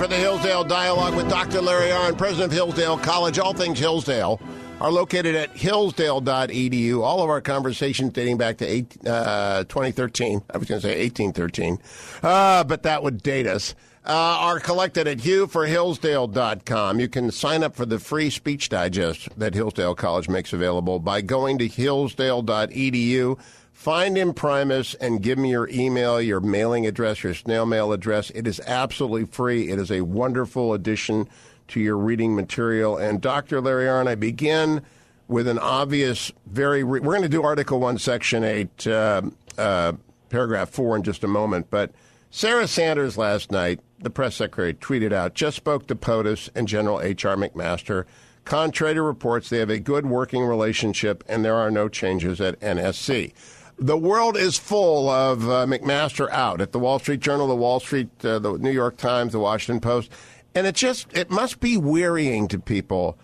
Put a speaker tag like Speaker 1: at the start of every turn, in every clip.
Speaker 1: for the Hillsdale Dialogue with Dr. Larry Arnn, president of Hillsdale College. All things Hillsdale are located at hillsdale.edu. All of our conversations dating back to eight, uh, 2013. I was going to say 1813, uh, but that would date us. Uh, are collected at hughforhillsdale.com. You can sign up for the free speech digest that Hillsdale College makes available by going to hillsdale.edu. Find Imprimis and give me your email, your mailing address, your snail mail address. It is absolutely free. It is a wonderful addition to your reading material. And Dr. Larry Arnn, I begin with an obvious, very. Re- we're going to do Article 1, Section 8, uh, uh, Paragraph 4 in just a moment. But Sarah Sanders last night, the press secretary, tweeted out just spoke to POTUS and General H.R. McMaster. Contrary to reports, they have a good working relationship and there are no changes at NSC the world is full of uh, McMaster out at the Wall Street Journal, the Wall Street, uh, the New York Times, the Washington Post, and it just it must be wearying to people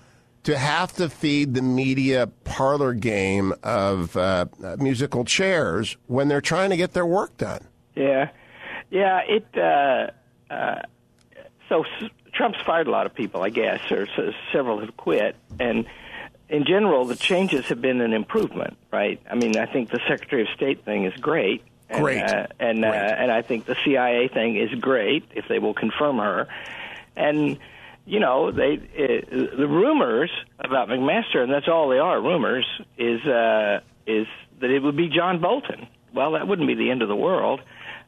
Speaker 1: to have to feed the media parlor game of uh, musical chairs when they're trying to get their work done.
Speaker 2: Yeah, yeah. It uh, uh, so Trump's fired a lot of people, I guess, or so several have quit, and in general, the changes have been an improvement, right? I mean, I think the Secretary of State thing is great.
Speaker 1: And, great. Uh,
Speaker 2: and
Speaker 1: great.
Speaker 2: Uh, and I think the CIA thing is great if they will confirm her. And you know, they uh, the rumors about McMaster, and that's all they are rumors, is uh, is that it would be John Bolton. Well, that wouldn't be the end of the world,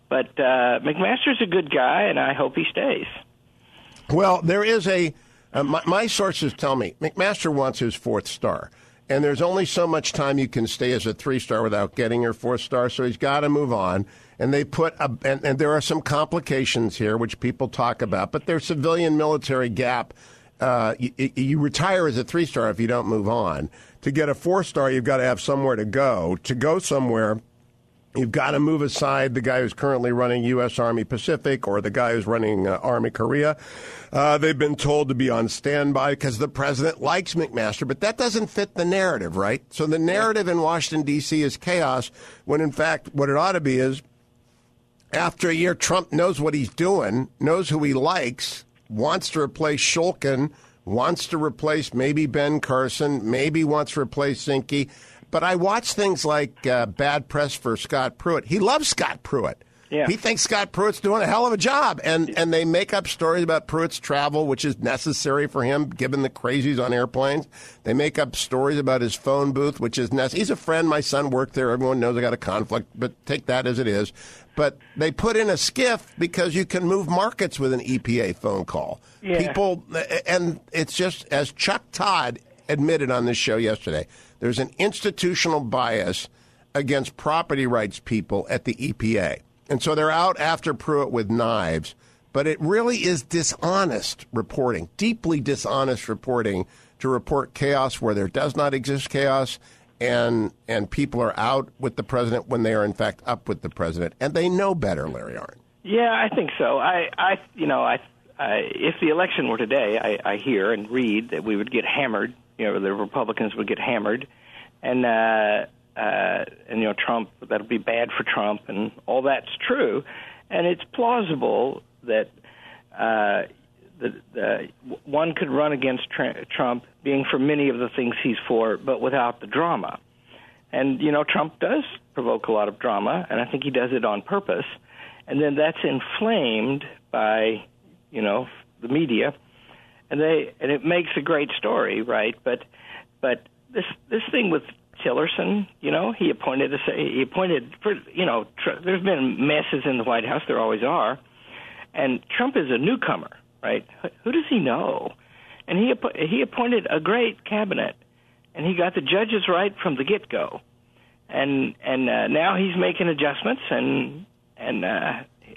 Speaker 2: but uh, McMaster's a good guy, and I hope he stays.
Speaker 1: Well, there is a uh, my, my, sources tell me McMaster wants his fourth star. And there's only so much time you can stay as a three star without getting your fourth star, so he's got to move on. And they put a, and, and, there are some complications here, which people talk about, but there's civilian military gap. Uh, you, you retire as a three star if you don't move on. To get a four star, you've got to have somewhere to go. To go somewhere, You've got to move aside the guy who's currently running U.S. Army Pacific or the guy who's running uh, Army Korea. Uh, they've been told to be on standby because the president likes McMaster, but that doesn't fit the narrative, right? So the narrative in Washington, D.C. is chaos, when in fact, what it ought to be is after a year, Trump knows what he's doing, knows who he likes, wants to replace Shulkin, wants to replace maybe Ben Carson, maybe wants to replace Zinke. But I watch things like uh, bad press for Scott Pruitt. He loves Scott Pruitt.
Speaker 2: Yeah.
Speaker 1: He thinks Scott Pruitt's doing a hell of a job, and and they make up stories about Pruitt's travel, which is necessary for him given the crazies on airplanes. They make up stories about his phone booth, which is necessary. He's a friend. My son worked there. Everyone knows I got a conflict, but take that as it is. But they put in a skiff because you can move markets with an EPA phone call.
Speaker 2: Yeah.
Speaker 1: People, and it's just as Chuck Todd admitted on this show yesterday. There's an institutional bias against property rights people at the EPA. And so they're out after Pruitt with knives. But it really is dishonest reporting, deeply dishonest reporting to report chaos where there does not exist chaos and and people are out with the president when they are in fact up with the president and they know better larry arnn
Speaker 2: yeah i think so i i you know i, I if the election were today I, I hear and read that we would get hammered you know the republicans would get hammered. And uh uh, and you know Trump that'll be bad for Trump, and all that's true, and it's plausible that uh, the, the, one could run against tra- Trump, being for many of the things he's for, but without the drama. And you know Trump does provoke a lot of drama, and I think he does it on purpose, and then that's inflamed by you know the media, and they and it makes a great story, right? But but this this thing with Tillerson, you know, he appointed a, he appointed for you know tr- there's been messes in the White House there always are, and Trump is a newcomer, right? Who does he know? And he he appointed a great cabinet, and he got the judges right from the get go, and and uh, now he's making adjustments, and and uh,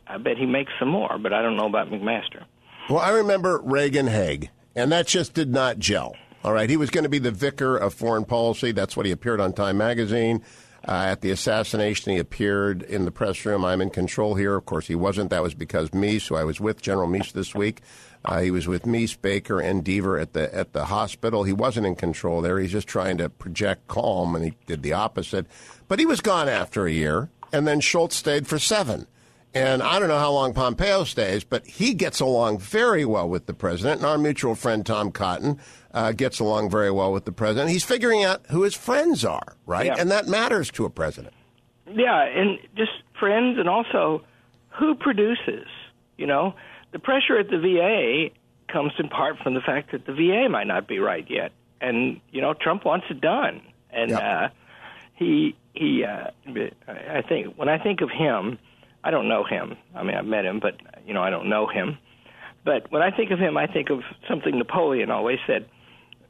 Speaker 2: I bet he makes some more, but I don't know about McMaster.
Speaker 1: Well, I remember Reagan Haig, and that just did not gel. All right, he was going to be the vicar of foreign policy. That's what he appeared on Time magazine. Uh, at the assassination, he appeared in the press room. I'm in control here. Of course, he wasn't. That was because Meese, who I was with, General Meese this week. Uh, he was with Meese, Baker, and Deaver at the at the hospital. He wasn't in control there. He's just trying to project calm, and he did the opposite. But he was gone after a year, and then Shultz stayed for seven. And I don't know how long Pompeo stays, but he gets along very well with the president. And our mutual friend Tom Cotton uh, gets along very well with the president. He's figuring out who his friends are, right?
Speaker 2: Yeah.
Speaker 1: And that matters to a president.
Speaker 2: Yeah, and just friends, and also who produces. You know, the pressure at the VA comes in part from the fact that the VA might not be right yet, and you know, Trump wants it done, and
Speaker 1: Yep.
Speaker 2: uh, he he. Uh, I think when I think of him, I don't know him. I mean, I've met him, but you know, I don't know him. But when I think of him, I think of something Napoleon always said.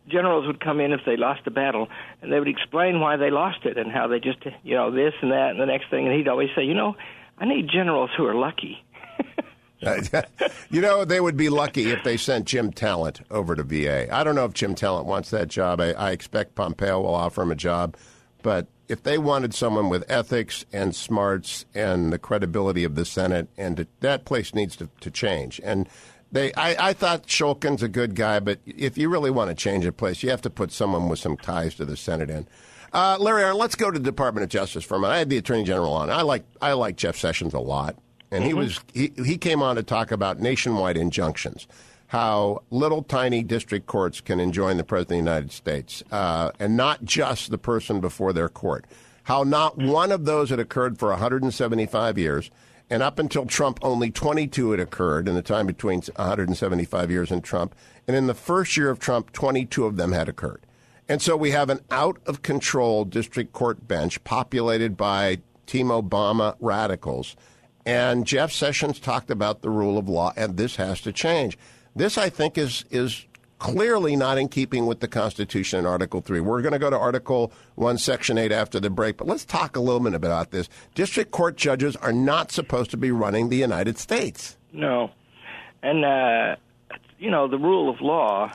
Speaker 2: Generals would come in if they lost a battle, and they would explain why they lost it and how they just, you know, this and that and the next thing. And he'd always say, you know, I need generals who are lucky.
Speaker 1: Uh, you know, they would be lucky if they sent Jim Talent over to VA. I don't know if Jim Talent wants that job. I, I expect Pompeo will offer him a job. But if they wanted someone with ethics and smarts and the credibility of the Senate, and to, that place needs to, to change. And they, I, I thought Shulkin's a good guy, but if you really want to change a place, you have to put someone with some ties to the Senate in. Uh, Larry, Arnn, let's go to the Department of Justice for a minute. I had the Attorney General on. I like I like Jeff Sessions a lot, and he was he, he came on to talk about nationwide injunctions, how little tiny district courts can enjoin the President of the United States, uh, and not just the person before their court. How not one of those had occurred for 175 years, and up until Trump, only 22 had occurred in the time between 175 years and Trump. And in the first year of Trump, 22 of them had occurred. And so we have an out of control district court bench populated by Team Obama radicals. And Jeff Sessions talked about the rule of law, and this has to change. This, I think, is is clearly not in keeping with the Constitution in Article 3. We're going to go to Article 1, Section 8 after the break, but let's talk a little bit about this. District court judges are not supposed to be running the United States.
Speaker 2: No, and uh, you know the rule of law.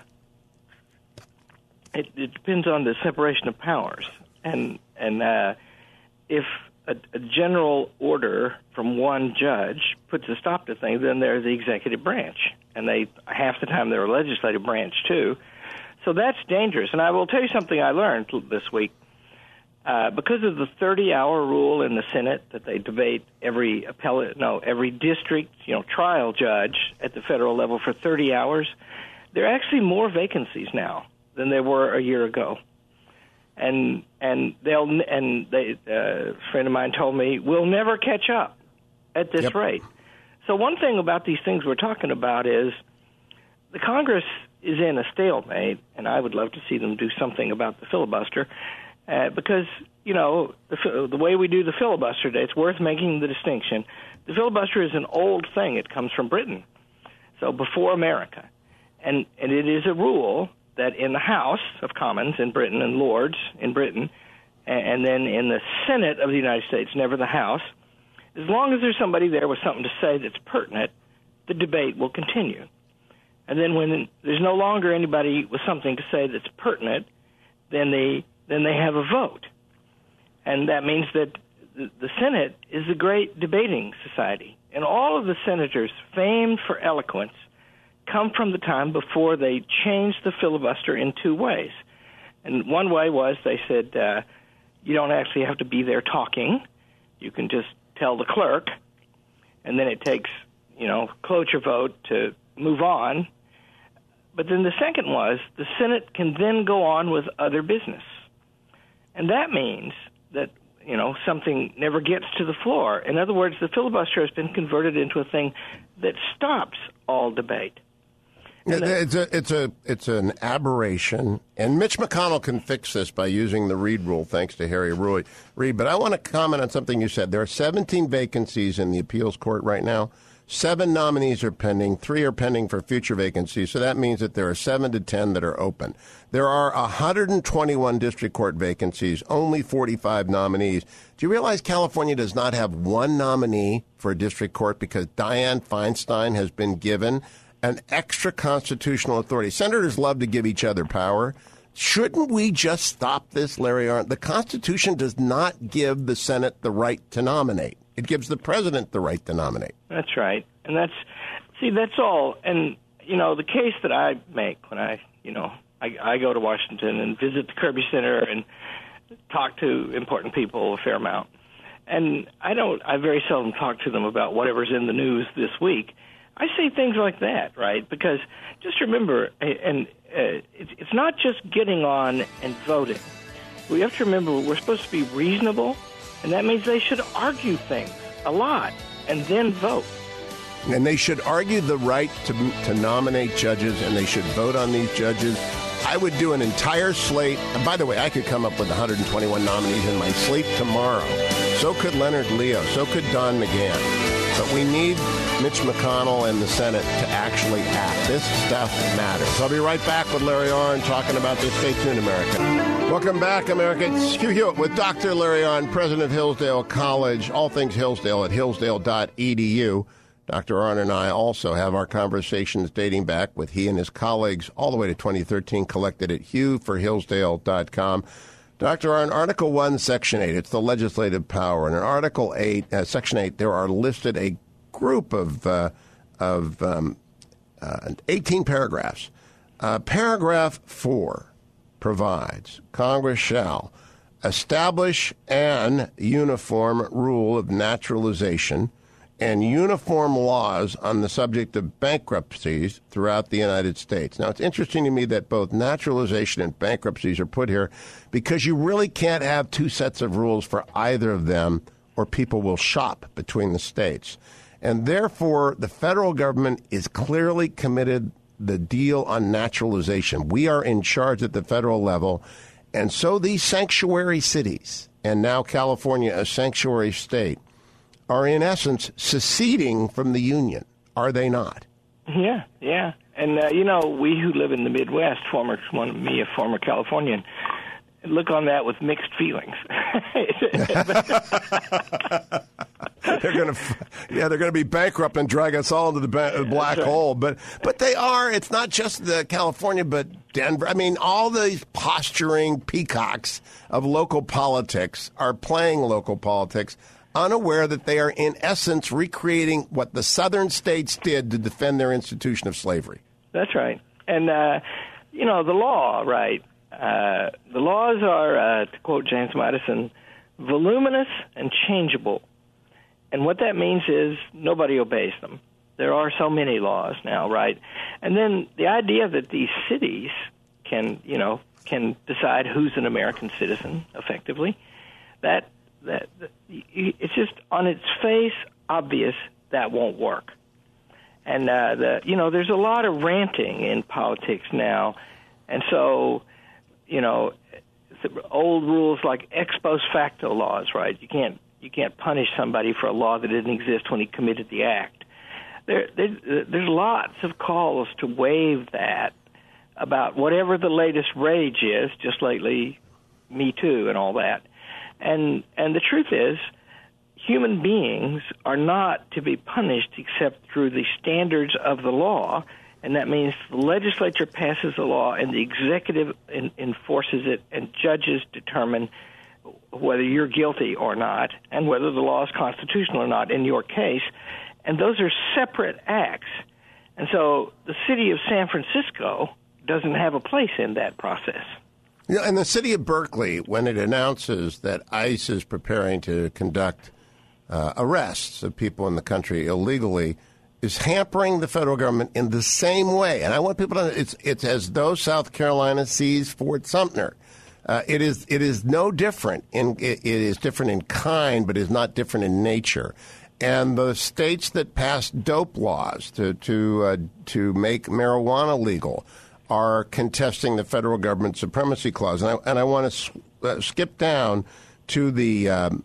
Speaker 2: It, it depends on the separation of powers, and and uh, if a, a general order from one judge puts a stop to things, then they're the executive branch, and they half the time they're a legislative branch too. So that's dangerous. And I will tell you something I learned this week. Uh, because of the 30-hour rule in the Senate that they debate every appellate, no, every district, you know, trial judge at the federal level for 30 hours, there are actually more vacancies now than there were a year ago. And and they'll and they uh, a friend of mine told me we'll never catch up at this
Speaker 1: Yep.
Speaker 2: rate. So one thing about these things we're talking about is the Congress is in a stalemate, and I would love to see them do something about the filibuster, uh, because you know the, the way we do the filibuster today, it's worth making the distinction. The filibuster is an old thing; it comes from Britain, so before America, and and it is a rule that in the House of Commons in Britain and Lords in Britain, and then in the Senate of the United States, never the House, as long as there's somebody there with something to say that's pertinent, the debate will continue. And then when there's no longer anybody with something to say that's pertinent, then they then they have a vote, and that means that the, Senate is a great debating society, and all of the senators famed for eloquence come from the time before they changed the filibuster in two ways. And one way was they said uh, you don't actually have to be there talking; you can just tell the clerk, and then it takes you know cloture vote to move on. But then the second was the Senate can then go on with other business. And that means that, you know, something never gets to the floor. In other words, the filibuster has been converted into a thing that stops all debate.
Speaker 1: It's a, it's a, it's an aberration, and Mitch McConnell can fix this by using the Reid rule, thanks to Harry Roy Reid. But I want to comment on something you said. There are 17 vacancies in the appeals court right now. Seven nominees are pending. Three are pending for future vacancies. So that means that there are seven to 10 that are open. There are 121 district court vacancies, only 45 nominees. Do you realize California does not have one nominee for a district court because Dianne Feinstein has been given an extra constitutional authority? Senators love to give each other power. Shouldn't we just stop this, Larry Arnn? The Constitution does not give the Senate the right to nominate. It gives the president the right to nominate.
Speaker 2: That's right. And that's, see, that's all. And, you know, the case that I make when I, you know, I, I go to Washington and visit the Kirby Center and talk to important people a fair amount and I don't. I very seldom talk to them about whatever's in the news this week. I say things like that, right? Because just remember, and uh, it's, not just getting on and voting. We have to remember we're supposed to be reasonable, and that means they should argue things a lot and then vote.
Speaker 1: And they should argue the right to, to nominate judges, and they should vote on these judges. I would do an entire slate. And by the way, I could come up with 121 nominees in my sleep tomorrow. So could Leonard Leo. So could Don McGahn. But we need Mitch McConnell and the Senate to actually act. This stuff matters. I'll be right back with Larry Arnn talking about this. Stay tuned, America. Welcome back, America. It's Hugh Hewitt with Dr. Larry Arnn, president of Hillsdale College. All things Hillsdale at hillsdale.edu. Dr. Arnn and I also have our conversations dating back with he and his colleagues all the way to 2013, collected at hughforhillsdale.com. Dr. Arnn, Article 1, Section 8, it's the legislative power. And in Article 8, uh, Section 8, there are listed a group of, uh, of um, uh, 18 paragraphs. Uh, paragraph 4 provides Congress shall establish an uniform rule of naturalization and uniform laws on the subject of bankruptcies throughout the United States. Now, it's interesting to me that both naturalization and bankruptcies are put here because you really can't have two sets of rules for either of them, or people will shop between the states. And therefore, the federal government is clearly committed the deal on naturalization. We are in charge at the federal level. And so these sanctuary cities, and now California, a sanctuary state, are in essence seceding from the union, are they not?
Speaker 2: Yeah, yeah. And uh, you know, we who live in the Midwest, former one me a former Californian, look on that with mixed feelings.
Speaker 1: they're going to, yeah, they're going to be bankrupt and drag us all into the ba- black right. hole. But, but they are. It's not just the California, but Denver. I mean, all these posturing peacocks of local politics are playing local politics unaware that they are, in essence, recreating what the southern states did to defend their institution of slavery.
Speaker 2: That's right. And, uh, you know, the law, right? Uh, the laws are, uh, to quote James Madison, voluminous and changeable. And what that means is nobody obeys them. There are so many laws now, right? And then the idea that these cities can, you know, can decide who's an American citizen effectively, that that, that it's just on its face obvious that won't work. And uh, the you know there's a lot of ranting in politics now, and so you know old rules like ex post facto laws, right? You can't you can't punish somebody for a law that didn't exist when he committed the act. There, there there's lots of calls to waive that about whatever the latest rage is. Just lately, Me Too and all that. And and the truth is, human beings are not to be punished except through the standards of the law, and that means the legislature passes the law and the executive in, enforces it, and judges determine whether you're guilty or not, and whether the law is constitutional or not in your case. And those are separate acts. And so the city of San Francisco doesn't have a place in that process.
Speaker 1: Know, and the city of Berkeley, when it announces that ICE is preparing to conduct uh, arrests of people in the country illegally, is hampering the federal government in the same way. And I want people to it's it's as though South Carolina sees Fort Sumter. Uh, it is it is no different in it, it is different in kind, but is not different in nature. And the states that passed dope laws to to uh, to make marijuana legal are contesting the federal government supremacy clause, and I, and I want to uh, skip down to the um,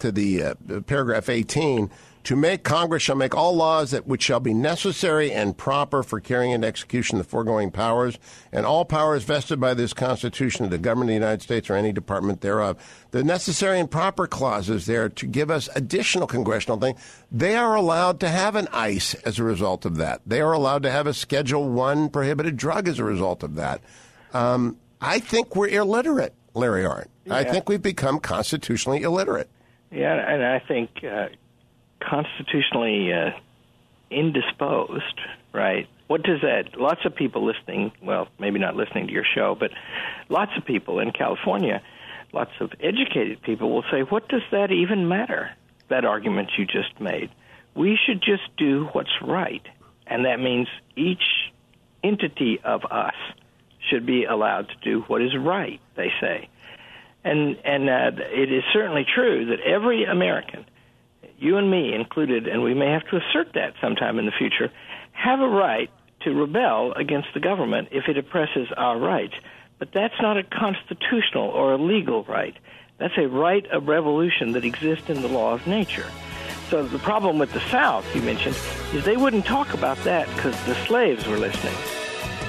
Speaker 1: to the uh, paragraph 18 to make Congress shall make all laws that which shall be necessary and proper for carrying into execution the foregoing powers, and all powers vested by this Constitution of the government of the United States or any department thereof. The necessary and proper clauses there to give us additional congressional thing. They are allowed to have an ICE as a result of that. They are allowed to have a Schedule One prohibited drug as a result of that. Um, I think we're illiterate, Larry Arnn. Yeah. I think we've become constitutionally illiterate.
Speaker 2: Yeah, and I think uh, constitutionally uh, indisposed, right? What does that? Lots of people listening, well, maybe not listening to your show, but lots of people in California lots of educated people will say, "What does that even matter?" That argument you just made. We should just do what's right, and that means each entity of us should be allowed to do what is right. They say, and and uh, it is certainly true that every American, you and me included, and we may have to assert that sometime in the future, have a right to rebel against the government if it oppresses our rights. But that's not a constitutional or a legal right. That's a right of revolution that exists in the law of nature. So the problem with the South, you mentioned, is they wouldn't talk about that because the slaves were listening.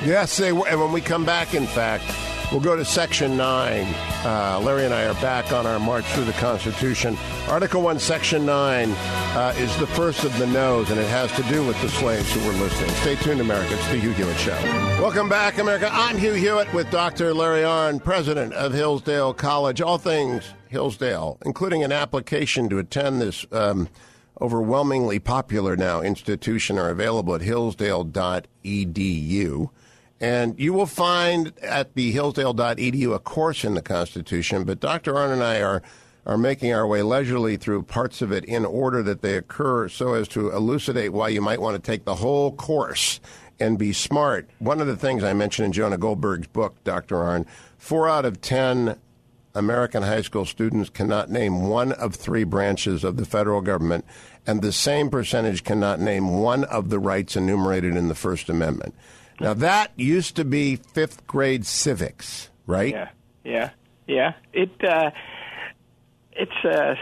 Speaker 1: Yes, they were. And when we come back, in fact, we'll go to Section 9. Uh, Larry and I are back on our march through the Constitution. Article 1, Section 9 uh, is the first of the no's, and it has to do with the slaves who were listening. Stay tuned, America. It's the Hugh Hewitt Show. Welcome back, America. I'm Hugh Hewitt with Dr. Larry Arnn, president of Hillsdale College. All things Hillsdale, including an application to attend this um, overwhelmingly popular now institution, are available at hillsdale.edu. And you will find at the hillsdale.edu a course in the Constitution, but Dr. Arnn and I are, are making our way leisurely through parts of it in order that they occur so as to elucidate why you might want to take the whole course and be smart. One of the things I mentioned in Jonah Goldberg's book, Dr. Arnn, four out of ten American high school students cannot name one of three branches of the federal government, and the same percentage cannot name one of the rights enumerated in the First Amendment. Now that used to be fifth grade civics, right?
Speaker 2: Yeah, yeah, yeah. It uh, it's uh,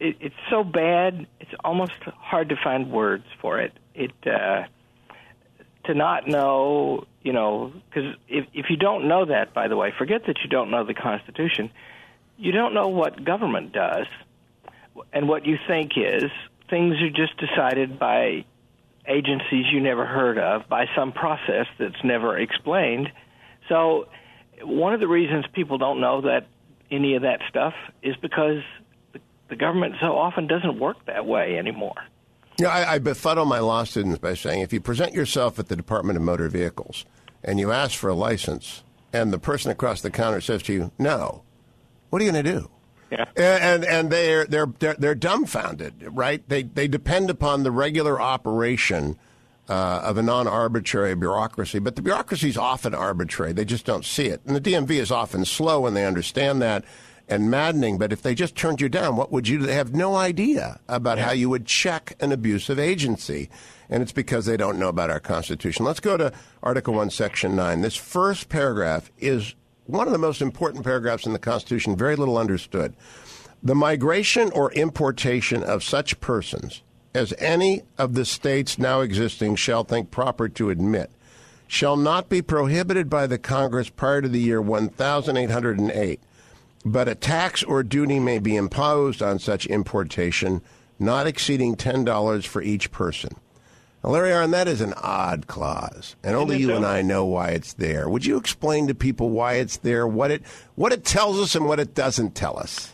Speaker 2: it, it's so bad. It's almost hard to find words for it. It uh, to not know, you know, because if if you don't know that, by the way, forget that you don't know the Constitution. You don't know what government does, and what you think is things are just decided by agencies you never heard of by some process that's never explained. So, one of the reasons people don't know that any of that stuff is because the government so often doesn't work that way anymore.
Speaker 1: Yeah, I, I befuddle my law students by saying if you present yourself at the Department of Motor Vehicles and you ask for a license, and the person across the counter says to you, "No," what are you going to do?
Speaker 2: Yeah.
Speaker 1: And and they're they're they're, they're dumbfounded, right? They they depend upon the regular operation uh, of a non-arbitrary bureaucracy, but the bureaucracy is often arbitrary. They just don't see it, and the DMV is often slow, and they understand that and maddening. But if they just turned you down, what would you? do? They have no idea about
Speaker 2: Yeah.
Speaker 1: how you would check an abusive agency, and it's because they don't know about our Constitution. Let's go to Article One, Section Nine. This first paragraph is one of the most important paragraphs in the Constitution. Very little understood. The migration or importation of such persons as any of the states now existing shall think proper to admit shall not be prohibited by the Congress prior to the year 1808, but a tax or duty may be imposed on such importation not exceeding $10 for each person. Now, Larry Arnn, that is an odd clause, and only you
Speaker 2: so?
Speaker 1: and I know why it's there. Would you explain to people why it's there, what it what it tells us, and what it doesn't tell us?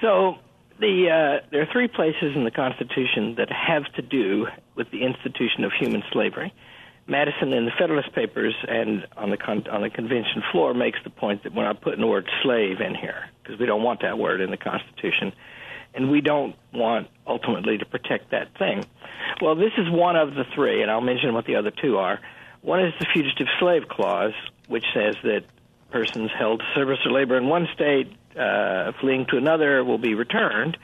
Speaker 2: So the uh, there are three places in the Constitution that have to do with the institution of human slavery. Madison in the Federalist Papers and on the con- on the convention floor makes the point that we're not putting the word slave in here because we don't want that word in the Constitution, and we don't want ultimately to protect that thing. Well, this is one of the three, and I'll mention what the other two are. One is the Fugitive Slave Clause, which says that persons held to service or labor in one state, uh, fleeing to another, will be returned.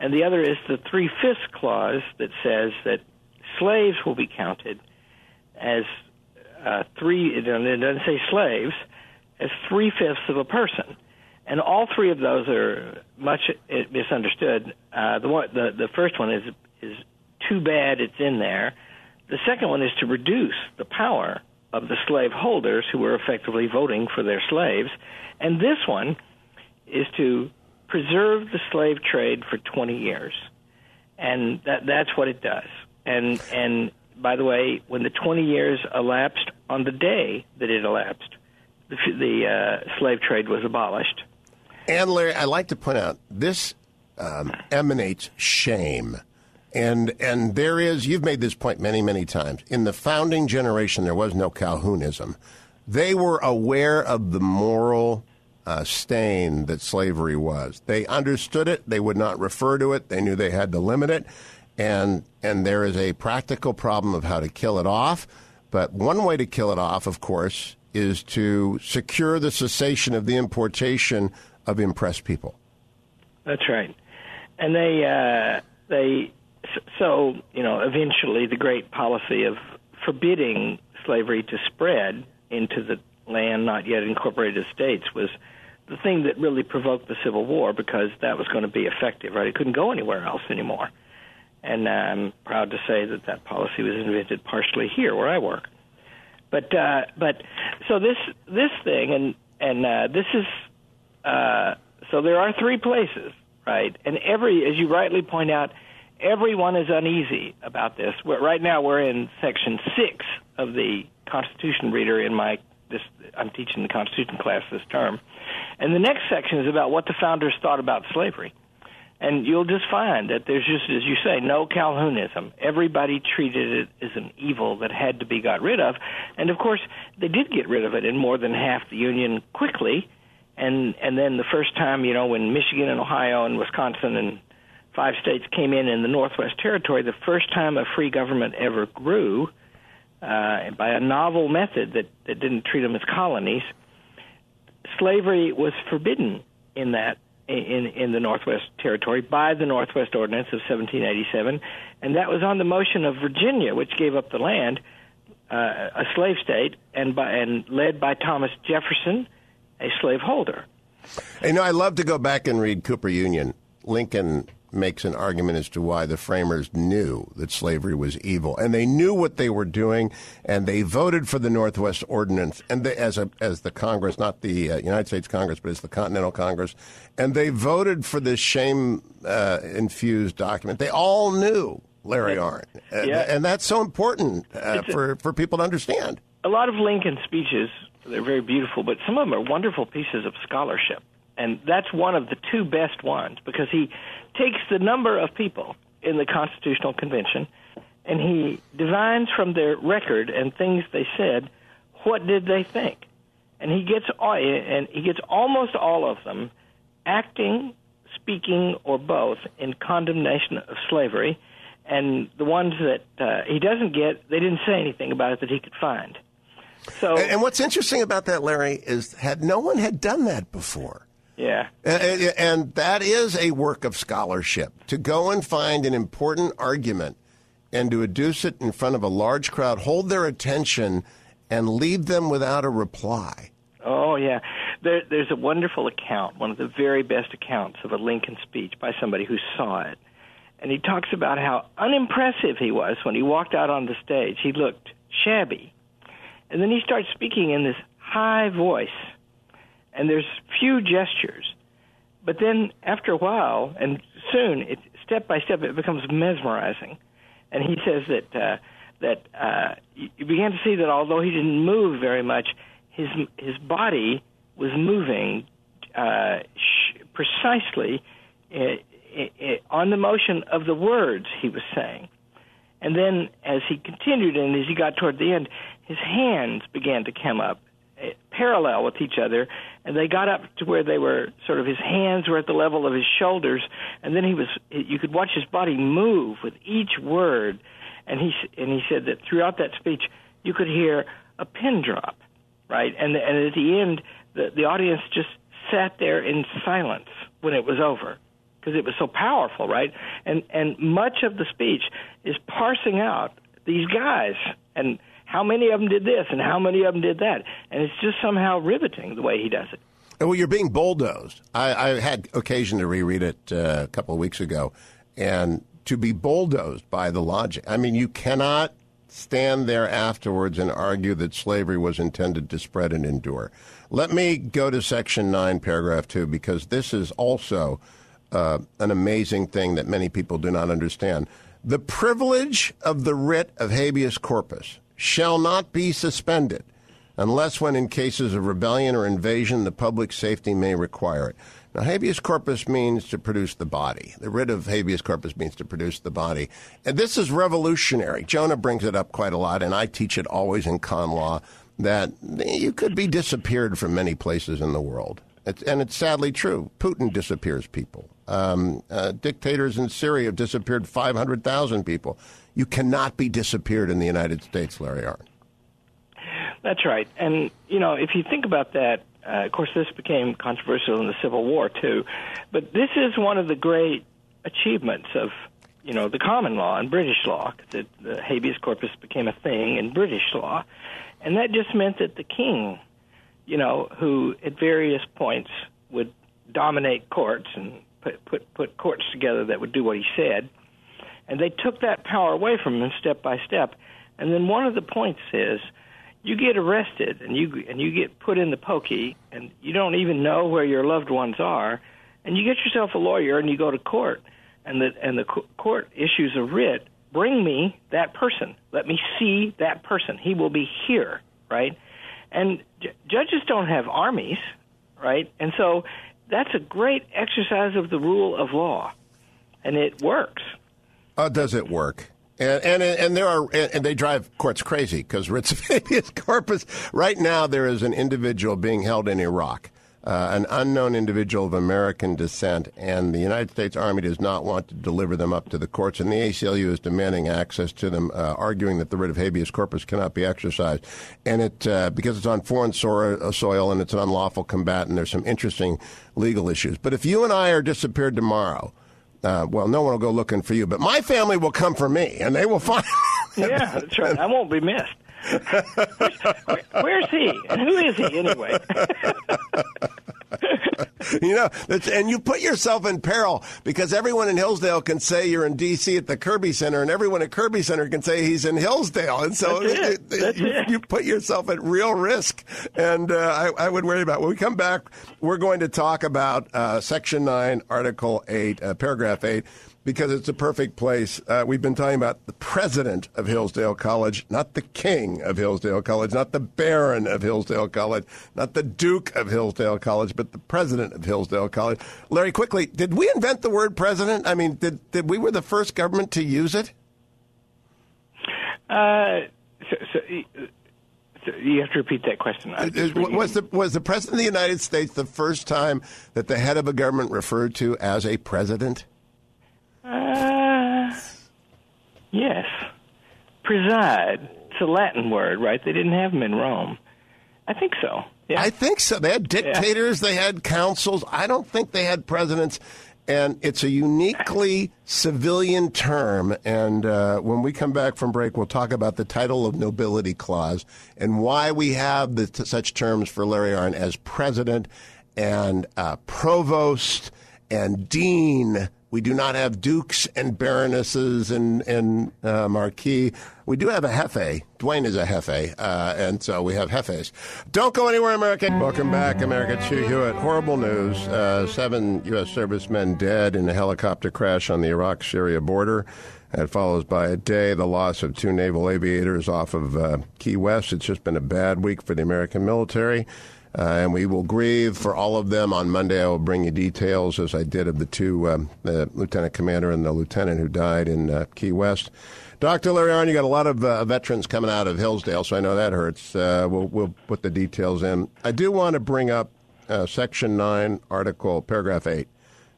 Speaker 2: And the other is the Three Fifths Clause that says that slaves will be counted as uh, three, it doesn't say slaves, as three fifths of a person. And all three of those are much uh, misunderstood. Uh, the, one, the, the first one is, is too bad it's in there. The second one is to reduce the power of the slaveholders who were effectively voting for their slaves. And this one is to preserve the slave trade for 20 years. And that, that's what it does. And, and by the way, when the 20 years elapsed on the day that it elapsed, the, the uh, slave trade was abolished.
Speaker 1: And Larry, I like to point out this um, emanates shame. And and there is you've made this point many many times. In the founding generation, there was no Calhounism. They were aware of the moral uh, stain that slavery was. They understood it. They would not refer to it. They knew they had to limit it, and and there is a practical problem of how to kill it off. But one way to kill it off, of course, is to secure the cessation of the importation of impressed people.
Speaker 2: That's right, and they uh, they so you know eventually the great policy of forbidding slavery to spread into the land not yet incorporated states was the thing that really provoked the Civil War because that was going to be effective. Right, it couldn't go anywhere else anymore, and uh, I'm proud to say that that policy was invented partially here where I work. But uh, but so this this thing and and uh, this is uh, so there are three places, right? And every, as you rightly point out, everyone is uneasy about this. We're, right now, we're in section six of the Constitution reader in my this. I'm teaching the Constitution class this term, and the next section is about what the founders thought about slavery. And you'll just find that there's just, as you say, no Calhounism. Everybody treated it as an evil that had to be got rid of. And of course, they did get rid of it in more than half the Union quickly and and then the first time, you know, when Michigan and Ohio and Wisconsin and five states came in in the Northwest Territory, the first time a free government ever grew uh, by a novel method that that didn't treat them as colonies. Slavery was forbidden in that in in the Northwest Territory by the Northwest Ordinance of 1787, and that was on the motion of Virginia, which gave up the land, uh, a slave state, and by and led by Thomas Jefferson a slaveholder.
Speaker 1: You know, I love to go back and read Cooper Union. Lincoln makes an argument as to why the framers knew that slavery was evil, and they knew what they were doing, and they voted for the Northwest Ordinance, and they, as a as the Congress, not the uh, United States Congress, but as the Continental Congress, and they voted for this shame uh, infused document. They all knew Larry Arnn, yeah. and, that's so important uh, for for people to understand.
Speaker 2: A lot of Lincoln speeches they're very beautiful, but some of them are wonderful pieces of scholarship. And that's one of the two best ones because he takes the number of people in the Constitutional Convention and he divines from their record and things they said what did they think. And he gets all, and he gets almost all of them acting, speaking, or both in condemnation of slavery. And the ones that uh, he doesn't get, they didn't say anything about it that he could find.
Speaker 1: So, and, and, what's interesting about that, Larry, is had no one had done that before.
Speaker 2: Yeah,
Speaker 1: and, and that is a work of scholarship to go and find an important argument and to adduce it in front of a large crowd, hold their attention, and leave them without a reply.
Speaker 2: Oh yeah, there, there's a wonderful account, one of the very best accounts of a Lincoln speech by somebody who saw it, and he talks about how unimpressive he was when he walked out on the stage. He looked shabby and then he starts speaking in this high voice, and there's few gestures. But then after a while, and soon, it, step by step, it becomes mesmerizing. And he says that uh, that uh, you began to see that although he didn't move very much, his his body was moving uh, sh- precisely uh, on the motion of the words he was saying. And then as he continued and as he got toward the end, his hands began to come up eh, parallel with each other and they got up to where they were sort of his hands were at the level of his shoulders and then he was you could watch his body move with each word and he and he said that throughout that speech you could hear a pin drop right and and at the end the the audience just sat there in silence when it was over because it was so powerful, right? And and much of the speech is parsing out these guys and how many of them did this and how many of them did that, and it's just somehow riveting the way he does it.
Speaker 1: Well, you're being bulldozed. I, I had occasion to reread it uh, a couple of weeks ago, and to be bulldozed by the logic. I mean, you cannot stand there afterwards and argue that slavery was intended to spread and endure. Let me go to Section 9, Paragraph 2, because this is also uh, an amazing thing that many people do not understand. The privilege of the writ of habeas corpus shall not be suspended unless when in cases of rebellion or invasion the public safety may require it. Now, habeas corpus means to produce the body. The writ of habeas corpus means to produce the body. And this is revolutionary. Jonah brings it up quite a lot, and I teach it always in con law that you could be disappeared from many places in the world. It's, and it's sadly true. Putin disappears people. Um, uh, dictators in Syria have disappeared 500,000 people. You cannot be disappeared in the United States, Larry Arnn.
Speaker 2: That's right. And, you know, if you think about that, uh, of course, this became controversial in the Civil War, too. But this is one of the great achievements of, you know, the common law and British law. That the habeas corpus became a thing in British law. And that just meant that the king, you know, who at various points would dominate courts and put, put, put courts together that would do what he said, and they took that power away from him step by step. And then one of the points is you get arrested and you and you get put in the pokey and you don't even know where your loved ones are and you get yourself a lawyer and you go to court and the and the court issues a writ bring me that person. Let me see that person. He will be here right? And j- judges don't have armies right? And so that's a great exercise of the rule of law and it works
Speaker 1: uh, does it work and, and and there are and they drive courts crazy because writs of habeas corpus. Right now, there is an individual being held in Iraq, uh, an unknown individual of American descent, and the United States Army does not want to deliver them up to the courts, and the ACLU is demanding access to them, uh, arguing that the writ of habeas corpus cannot be exercised, and it uh, because it's on foreign uh, soil and it's an unlawful combatant. There's some interesting legal issues. But if you and I are disappeared tomorrow uh, well, no one will go looking for you, but my family will come for me, and they will find.
Speaker 2: yeah, that's right. I won't be missed. Where's he? And who is he anyway?
Speaker 1: you know, and you put yourself in peril because everyone in Hillsdale can say you're in D.C. at the Kirby Center, and everyone at Kirby Center can say he's in Hillsdale, and so
Speaker 2: it, it,
Speaker 1: you, you, put yourself at real risk. And uh, I, I, would worry about. When we come back, we're going to talk about uh, Section Nine, Article Eight, uh, Paragraph Eight because it's a perfect place. Uh, we've been talking about the president of Hillsdale College, not the king of Hillsdale College, not the baron of Hillsdale College, not the duke of Hillsdale College, but the president of Hillsdale College. Larry, quickly, did we invent the word president? I mean, did, did we were the first government to use it?
Speaker 2: Uh, so, so, so you have to repeat that question.
Speaker 1: Was the was the president of the United States the first time that the head of a government referred to as a president?
Speaker 2: Uh, yes. Preside. It's a Latin word, right? They didn't have them in Rome. I think so. Yeah.
Speaker 1: I think so. They had dictators, yeah. they had councils. I don't think they had presidents. And it's a uniquely civilian term. And uh, when we come back from break, we'll talk about the title of nobility clause and why we have the, t- such terms for Larry Arnn as president and uh, provost and dean we do not have dukes and baronesses and, and uh, marquis. We do have a jefe. Duane is a jefe, uh, and so we have jefes. Don't go anywhere, America. Welcome back, America. Stu Hewitt. Horrible news. Uh, seven U.S. servicemen dead in a helicopter crash on the Iraq-Syria border. That follows by a day the loss of two naval aviators off of uh, Key West. It's just been a bad week for the American military. Uh, and we will grieve for all of them on Monday. I will bring you details, as I did of the two, um, the lieutenant commander and the lieutenant who died in uh, Key West. Dr. Larry Arnn, you got a lot of uh, veterans coming out of Hillsdale, so I know that hurts. Uh, we'll, we'll put the details in. I do want to bring up uh, Section 9, Article, Paragraph 8.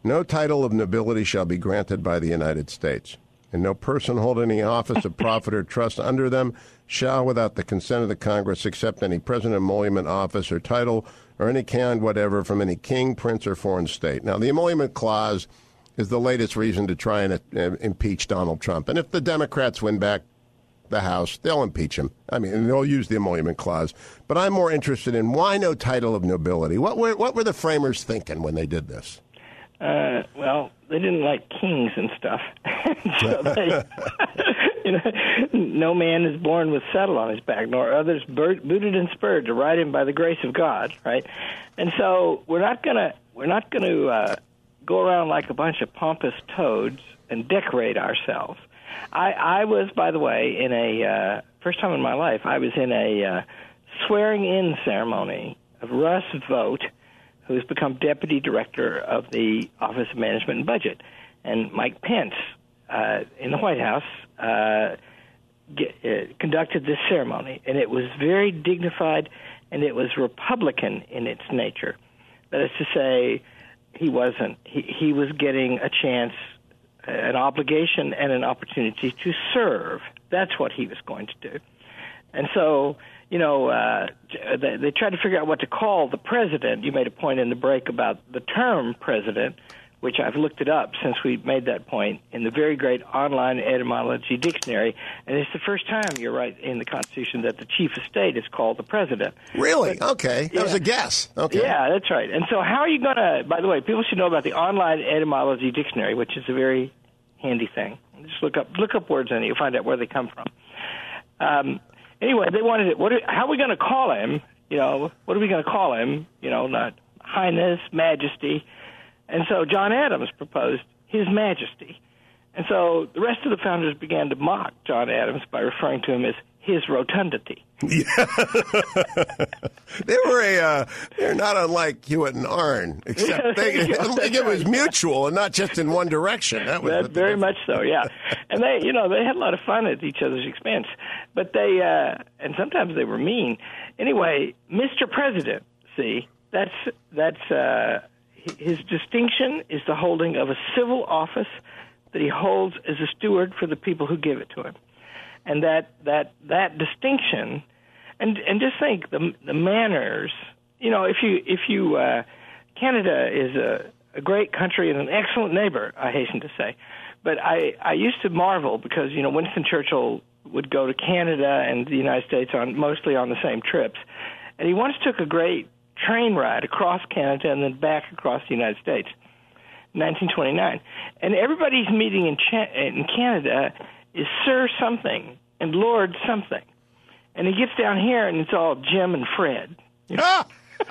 Speaker 1: No title of nobility shall be granted by the United States, and no person holding any office of profit or trust under them shall, without the consent of the Congress, accept any present emolument, office, or title, or any kind whatever from any king, prince, or foreign state. Now, the emolument clause is the latest reason to try and uh, impeach Donald Trump. And if the Democrats win back the House, they'll impeach him. I mean, they'll use the emolument clause. But I'm more interested in why no title of nobility? What were, what were the framers thinking when they did this?
Speaker 2: Uh, well, they didn't like kings and stuff. they, you know, no man is born with saddle on his back, nor others booted and spurred to ride him by the grace of God, right? And so we're not gonna we're not gonna uh, go around like a bunch of pompous toads and decorate ourselves. I, I was, by the way, in a uh, first time in my life, I was in a uh, swearing in ceremony of Russ Vought who's become deputy director of the Office of Management and Budget, and Mike Pence uh, in the White House uh, get, uh, conducted this ceremony, and it was very dignified and it was Republican in its nature. That is to say, he wasn't. He, he was getting a chance, an obligation, and an opportunity to serve. That's what he was going to do. And so, you know, uh, they, they tried to figure out what to call the president. You made a point in the break about the term president which I've looked it up since we made that point in the very great online etymology dictionary, and it's the first time you're right in the Constitution that the chief of state is called the president.
Speaker 1: Really? But, okay, that yeah. was a guess. Okay.
Speaker 2: Yeah, that's right. And so, how are you going to? By the way, people should know about the online etymology dictionary, which is a very handy thing. Just look up look up words in it; you'll find out where they come from. Um, anyway, they wanted it. What? Are, how are we going to call him? You know, what are we going to call him? You know, not Highness, Majesty. And so John Adams proposed His Majesty. And so the rest of the founders began to mock John Adams by referring to him as his rotundity. Yeah.
Speaker 1: they were a, uh, they're not unlike Hewitt and Arnn, except they, it was mutual and not just in one direction. That was that,
Speaker 2: very much so, yeah. and they, you know, they had a lot of fun at each other's expense, but they, uh, and sometimes they were mean. Anyway, Mr. President, see, that's that's uh, his distinction is the holding of a civil office that he holds as a steward for the people who give it to him, and that that that distinction, and and just think the the manners. You know, if you if you uh, Canada is a, a great country and an excellent neighbor, I hasten to say, but I I used to marvel because you know Winston Churchill would go to Canada and the United States on mostly on the same trips, and he once took a great train ride across Canada and then back across the United States. 1929, and everybody's meeting in, Ch- in Canada is Sir something and Lord something, and he gets down here and it's all Jim and Fred. You know?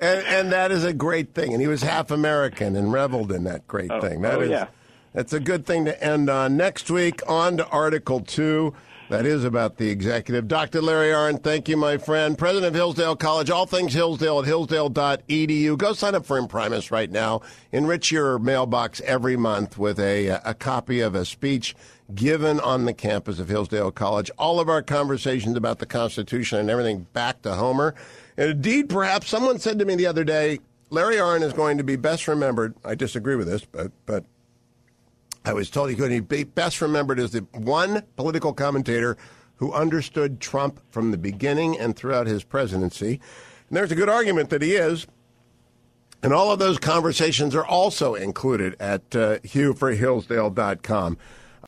Speaker 1: and, and that is a great thing. And he was half American and reveled in that great
Speaker 2: oh,
Speaker 1: thing. That
Speaker 2: oh,
Speaker 1: is,
Speaker 2: yeah.
Speaker 1: That's a good thing to end on. Next week, on to Article 2. That is about the executive. Dr. Larry Arnn, thank you, my friend. President of Hillsdale College, all things Hillsdale at hillsdale.edu. Go sign up for Imprimis right now. Enrich your mailbox every month with a, a copy of a speech given on the campus of Hillsdale College. All of our conversations about the Constitution and everything back to Homer. And indeed, perhaps someone said to me the other day, Larry Arnn is going to be best remembered. I disagree with this, but, but I was told he could be best remembered as the one political commentator who understood Trump from the beginning and throughout his presidency. And there's a good argument that he is. And all of those conversations are also included at uh, hughforhillsdale.com.